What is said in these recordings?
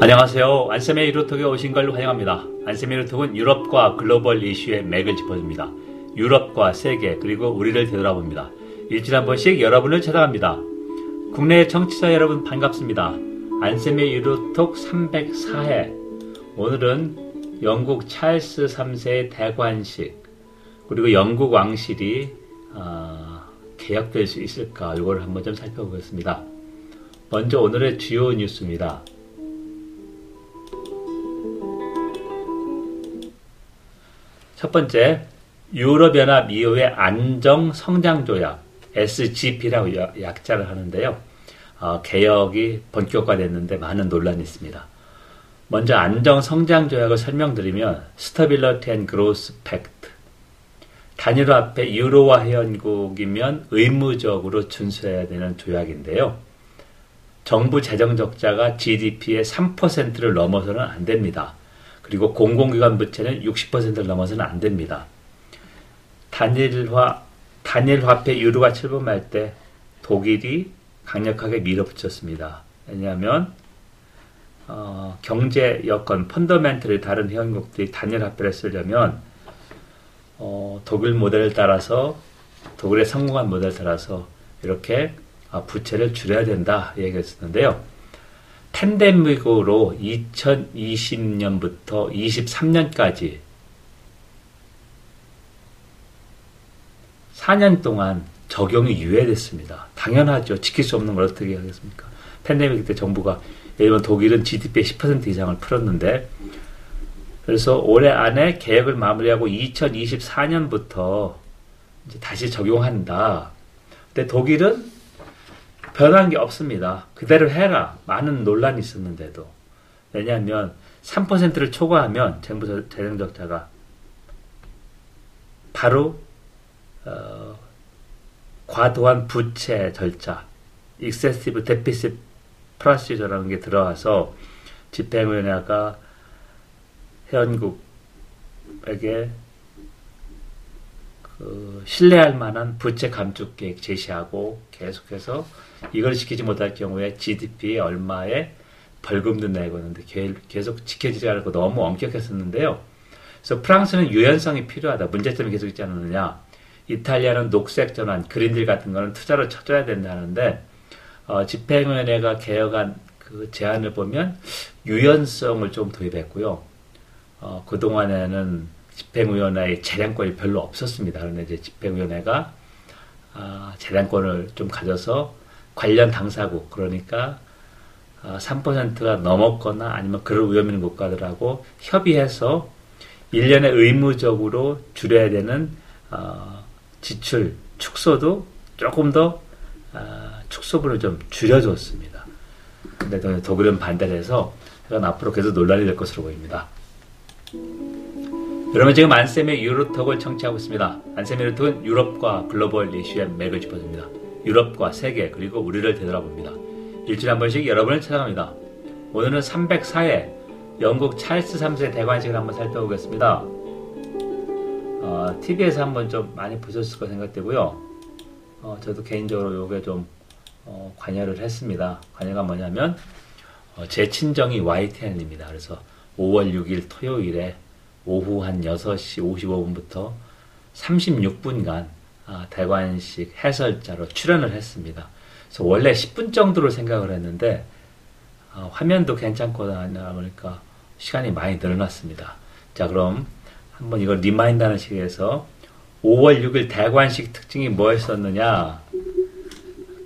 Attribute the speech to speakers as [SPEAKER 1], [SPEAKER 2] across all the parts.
[SPEAKER 1] 안녕하세요. 안쌤의 유로톡에 오신 걸 환영합니다. 안쌤의 유로톡은 유럽과 글로벌 이슈의 맥을 짚어줍니다. 유럽과 세계 그리고 우리를 되돌아봅니다. 일주일에 한 번씩 여러분을 찾아갑니다. 국내 청취자 여러분 반갑습니다. 안쌤의 유로톡 304회 오늘은 영국 찰스 3세의 대관식 그리고 영국 왕실이 어, 개혁될 수 있을까 이걸 한번 좀 살펴보겠습니다. 먼저 오늘의 주요 뉴스입니다. 첫 번째, 유럽연합 이후의 안정 성장 조약 SGP라고 약자를 하는데요. 어, 개혁이 본격화됐는데 많은 논란이 있습니다. 먼저 안정 성장 조약을 설명드리면 Stability and Growth Pact 단일화폐 유로화 회원국이면 의무적으로 준수해야 되는 조약인데요. 정부 재정 적자가 GDP의 3%를 넘어서는 안 됩니다. 그리고 공공기관 부채는 60%를 넘어서는 안 됩니다. 단일화, 단일 화폐 유로가 출범할 때 독일이 강력하게 밀어붙였습니다. 왜냐하면 어, 경제 여건, 펀더멘트를 다른 회원국들이 단일 화폐를 쓰려면 어, 독일 모델을 따라서 독일의 성공한 모델을 따라서 이렇게 아, 부채를 줄여야 된다 얘기했었는데요. 팬데믹으로 2020년부터 23년까지 4년 동안 적용이 유예됐습니다. 당연하죠. 지킬 수 없는 걸 어떻게 하겠습니까? 팬데믹 때 정부가 들면 독일은 GDP의 10% 이상을 풀었는데 그래서 올해 안에 계획을 마무리하고 2024년부터 다시 적용한다. 근데 독일은 변한 게 없습니다. 그대로 해라. 많은 논란이 있었는데도. 왜냐하면 3%를 초과하면 정부 재정 적자가 바로 어, 과도한 부채 절차, 익세시브 데피시 프라시저라는 게 들어와서 집행위원회가 회원국에게 그 신뢰할 만한 부채 감축 계획 제시하고 계속해서 이걸 지키지 못할 경우에 GDP에 얼마의 벌금도 내고 있는데 계속 지켜지지 않고 너무 엄격했었는데요. 그래서 프랑스는 유연성이 필요하다. 문제점이 계속 있지 않느냐. 이탈리아는 녹색 전환, 그린딜 같은 거는 투자로 쳐줘야 된다는데 어, 집행위원회가 개혁한 그 제안을 보면 유연성을 좀 도입했고요. 어, 그동안에는 집행위원회의 재량권이 별로 없었습니다. 그런데 이제 집행위원회가 아, 재량권을 좀 가져서 관련 당사국 그러니까 3%가 아, 넘었거나 아니면 그럴 위험 있는 국가들하고 협의해서 1년에 의무적으로 줄여야 되는 어, 지출 축소도 조금 더 어, 축소분을 좀 줄여줬습니다. 근데 독일은 반대를 해서 이건 앞으로 계속 논란이 될 것으로 보입니다. 여러분 지금 안쌤의 유로톡을 청취하고 있습니다. 안쌤의 유로톡은 유럽과 글로벌 이슈의 맥을 짚어줍니다. 유럽과 세계 그리고 우리를 되돌아봅니다. 일주일에 한 번씩 여러분을 찾아갑니다. 오늘은 304회 영국 찰스 3세 대관식을 한번 살펴보겠습니다. 어, TV에서 한번 좀 많이 보셨을 거 생각되고요. 어, 저도 개인적으로 이게 좀 어, 관여를 했습니다. 관여가 뭐냐면 어, 제 친정이 YTN입니다. 그래서 5월 6일 토요일에 오후 한 6시 55분부터 36분간 아, 대관식 해설자로 출연을 했습니다. 그래서 원래 10분 정도로 생각을 했는데 어, 화면도 괜찮고 보니까 시간이 많이 늘어났습니다. 자 그럼 한번 이걸 remind하는 식에서 5월 6일 대관식 특징이 뭐였었느냐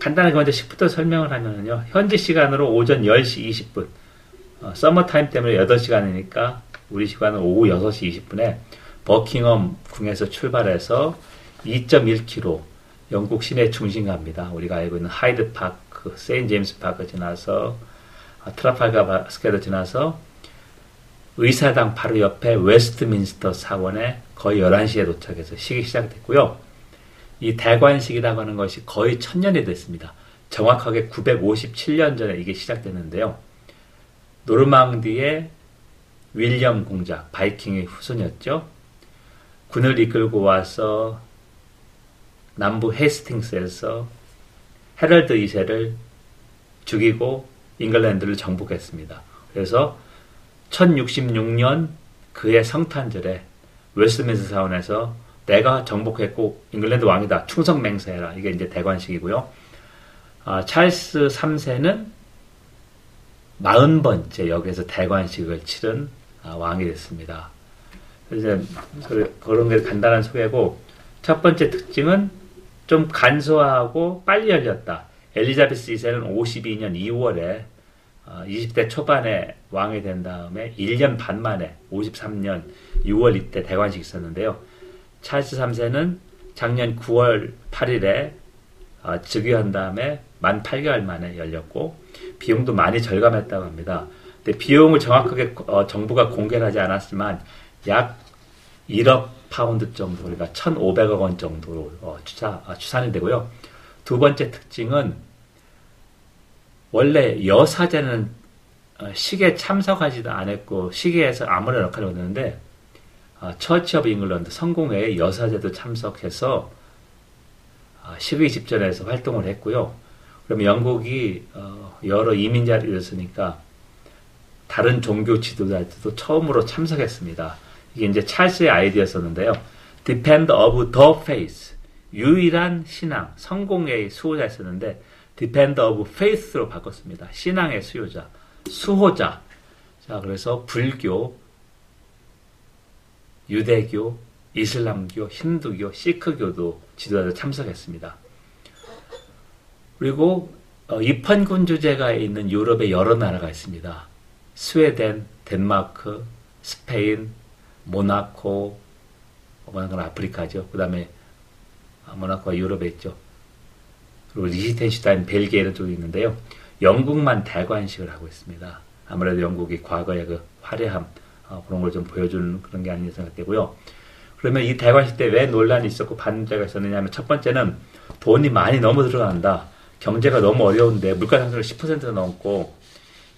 [SPEAKER 1] 간단하게 먼저 10부터 설명을 하면요 현지 시간으로 오전 10시 20분 어, 서머타임 때문에 8시간이니까 우리 시간은 오후 6시 20분에 버킹엄 궁에서 출발해서 2.1km 영국 시내 중심 갑니다. 우리가 알고 있는 하이드 파크, 세인 제임스 파크 지나서 아, 트라팔가 스퀘어 지나서 의사당 바로 옆에 웨스트민스터 사원에 거의 11시에 도착해서 식이 시작됐고요. 이 대관식이라고 하는 것이 거의 천년이 됐습니다. 정확하게 957년 전에 이게 시작됐는데요. 노르망디의 윌리엄 공작, 바이킹의 후손이었죠. 군을 이끌고 와서 남부 헤스팅스에서 헤럴드 2세를 죽이고 잉글랜드를 정복했습니다. 그래서 1066년 그해 성탄절에 웨스트민스 사원에서 내가 정복했고 잉글랜드 왕이다 충성 맹세해라 이게 이제 대관식이고요. 아, 찰스 3세는 40번째 여기에서 대관식을 치른 아, 왕이 됐습니다. 이제 그런 게 간단한 소개고 첫 번째 특징은 좀 간소하고 빨리 열렸다. 엘리자베스 2세는 52년 2월에 20대 초반에 왕이 된 다음에 1년 반 만에 53년 6월 이때 대관식 있었는데요. 찰스 3세는 작년 9월 8일에 어, 즉위한 다음에 만 8개월 만에 열렸고 비용도 많이 절감했다고 합니다. 근데 비용을 정확하게 어, 정부가 공개를 하지 않았지만 약 1억 파운드 정도, 그러니까 1,500억 원 정도로 어, 추사, 아, 추산이 되고요. 두 번째 특징은 원래 여사제는 어, 식에 참석하지도 않았고 식에서 아무런 역할을 못했는데 어, Church of England 성공회에 여사제도 참석해서 어, 12집전에서 활동을 했고요. 그럼 영국이 어, 여러 이민자를 잃었으니까 다른 종교 지도자들도 처음으로 참석했습니다. 이게 이제 찰스의 아이디어였었는데요. Depend of the faith. 유일한 신앙, 성공의 수호자였었는데 Depend of faith로 바꿨습니다. 신앙의 수요자, 수호자. 자, 그래서 불교, 유대교, 이슬람교, 힌두교, 시크교도 지도자들 참석했습니다. 그리고 어, 입헌군 주제가 있는 유럽의 여러 나라가 있습니다. 스웨덴, 덴마크, 스페인, 모나코, 모나코는 아프리카죠. 그 다음에 아, 모나코가 유럽에 있죠. 그리고 리히텐슈타인, 벨기에 이런 쪽이 있는데요. 영국만 대관식을 하고 있습니다. 아무래도 영국이 과거의 그 화려함, 어, 그런 걸 좀 보여주는 그런 게 아닌가 생각되고요. 그러면 이 대관식 때 왜 논란이 있었고 반대가 있었느냐 하면 첫 번째는 돈이 많이 너무 들어간다. 경제가 너무 어려운데 물가 상승을 10% 넘고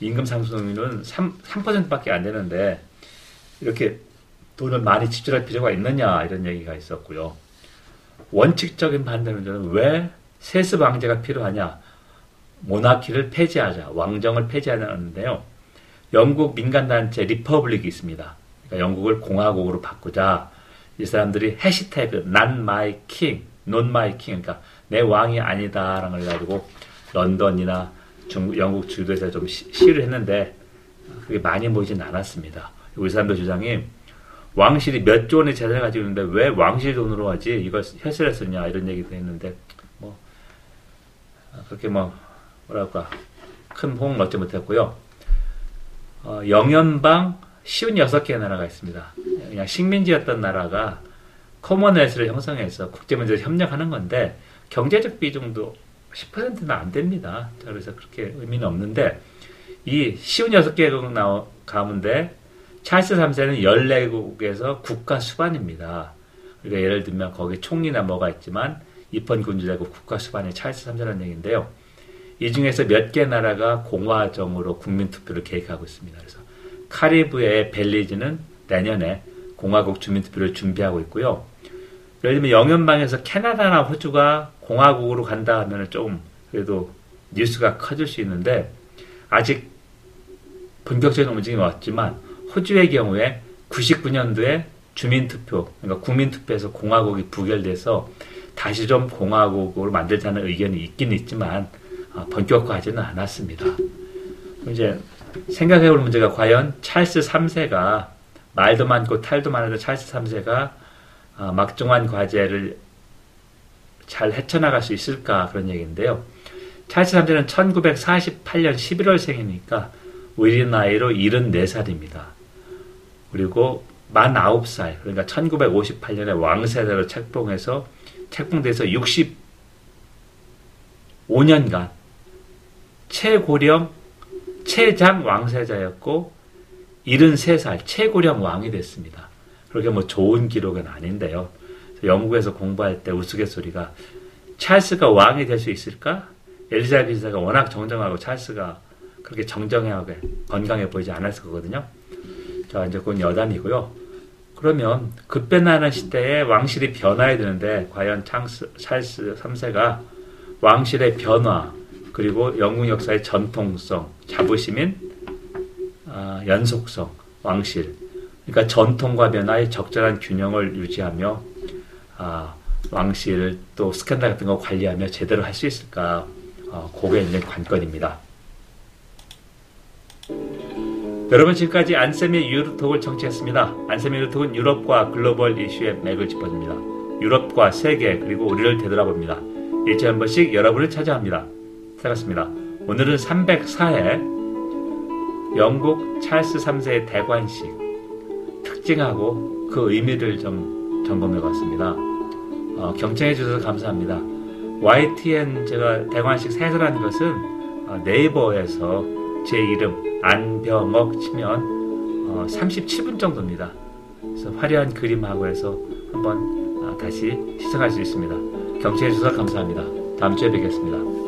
[SPEAKER 1] 임금 상승률은 3, 3%밖에 안 되는데 이렇게 돈을 많이 지출할 필요가 있느냐 이런 얘기가 있었고요. 원칙적인 반대는 저는 왜 세습 왕제가 필요하냐? monarchy를 폐지하자, 왕정을 폐지하는데요. 영국 민간단체 리퍼블릭이 있습니다. 그러니까 영국을 공화국으로 바꾸자. 이 사람들이 해시태그 not my king, not my king, 그러니까 내 왕이 아니다라는 걸 가지고 런던이나 중국, 영국 주도에서 좀 시, 시를 했는데 그게 많이 모이진 않았습니다. 우리 사람들 주장이 왕실이 몇 조 원의 재산을 가지고 있는데 왜 왕실 돈으로 하지 이걸 혈세를 쓰냐 이런 얘기도 했는데 뭐 그렇게 뭐 뭐랄까 큰 호응을 얻지 못했고요. 어, 영연방 쉬운 여섯 개의 나라가 있습니다. 그냥 식민지였던 나라가 커먼웰스를 형성해서 국제문제에 협력하는 건데 경제적 비중도 10%는 안 됩니다. 그래서 그렇게 의미는 없는데 이 쉬운 여섯 개국 가운데 찰스 3세는 14국에서 국가 수반입니다. 그러니까 예를 들면 거기 총리나 뭐가 있지만 입헌 군주제국 국가 수반의 찰스 3세라는 얘기인데요. 이 중에서 몇 개 나라가 공화정으로 국민투표를 계획하고 있습니다. 그래서 카리브의 벨리즈는 내년에 공화국 주민투표를 준비하고 있고요. 예를 들면 영연방에서 캐나다나 호주가 공화국으로 간다 하면 조금 그래도 뉴스가 커질 수 있는데 아직 본격적인 움직임이 왔지만 호주의 경우에 99년도에 주민투표, 그러니까 국민투표에서 공화국이 부결돼서 다시 좀 공화국으로 만들자는 의견이 있긴 있지만 아, 본격화하지는 않았습니다. 이제 생각해볼 문제가 과연 찰스 3세가 말도 많고 탈도 많은 찰스 3세가 아, 막중한 과제를 잘 헤쳐나갈 수 있을까 그런 얘기인데요. 찰스 3세는 1948년 11월생이니까 우리 나이로 74살입니다. 그리고 만 9살, 그러니까 1958년에 왕세자로 책봉해서 책봉돼서 65년간 최고령 최장 왕세자였고 73살 최고령 왕이 됐습니다. 그렇게 뭐 좋은 기록은 아닌데요. 영국에서 공부할 때 우스갯소리가 찰스가 왕이 될 수 있을까? 엘리자베스가 워낙 정정하고 찰스가 그렇게 정정하게 건강해 보이지 않았을 거거든요. 자, 이제 그건 여담이고요. 그러면 급변하는 시대에 왕실이 변화해야 되는데 과연 찰스, 찰스 3세가 왕실의 변화 그리고 영국 역사의 전통성, 자부심인 아, 연속성, 왕실. 그러니까 전통과 변화의 적절한 균형을 유지하며 아, 왕실 또 스캔들 같은 거 관리하며 제대로 할 수 있을까? 어, 그게 있는 관건입니다. 여러분 지금까지 안쌤의 유로톡을 청취했습니다. 안쌤의 유로톡은 유럽과 글로벌 이슈의 맥을 짚어줍니다. 유럽과 세계 그리고 우리를 되돌아봅니다. 일주일에 한 번씩 여러분을 찾아갑니다. 살았습니다. 오늘은 304회 영국 찰스 3세의 대관식 특징하고 그 의미를 좀 점검해 봤습니다. 어, 경청해 주셔서 감사합니다. YTN 제가 대관식 세서라는 것은 어, 네이버에서 제 이름 안병억 치면 어, 37분 정도입니다. 그래서 화려한 그림하고 해서 한번 어, 다시 시청할 수 있습니다. 경청해 주셔서 감사합니다. 다음 주에 뵙겠습니다.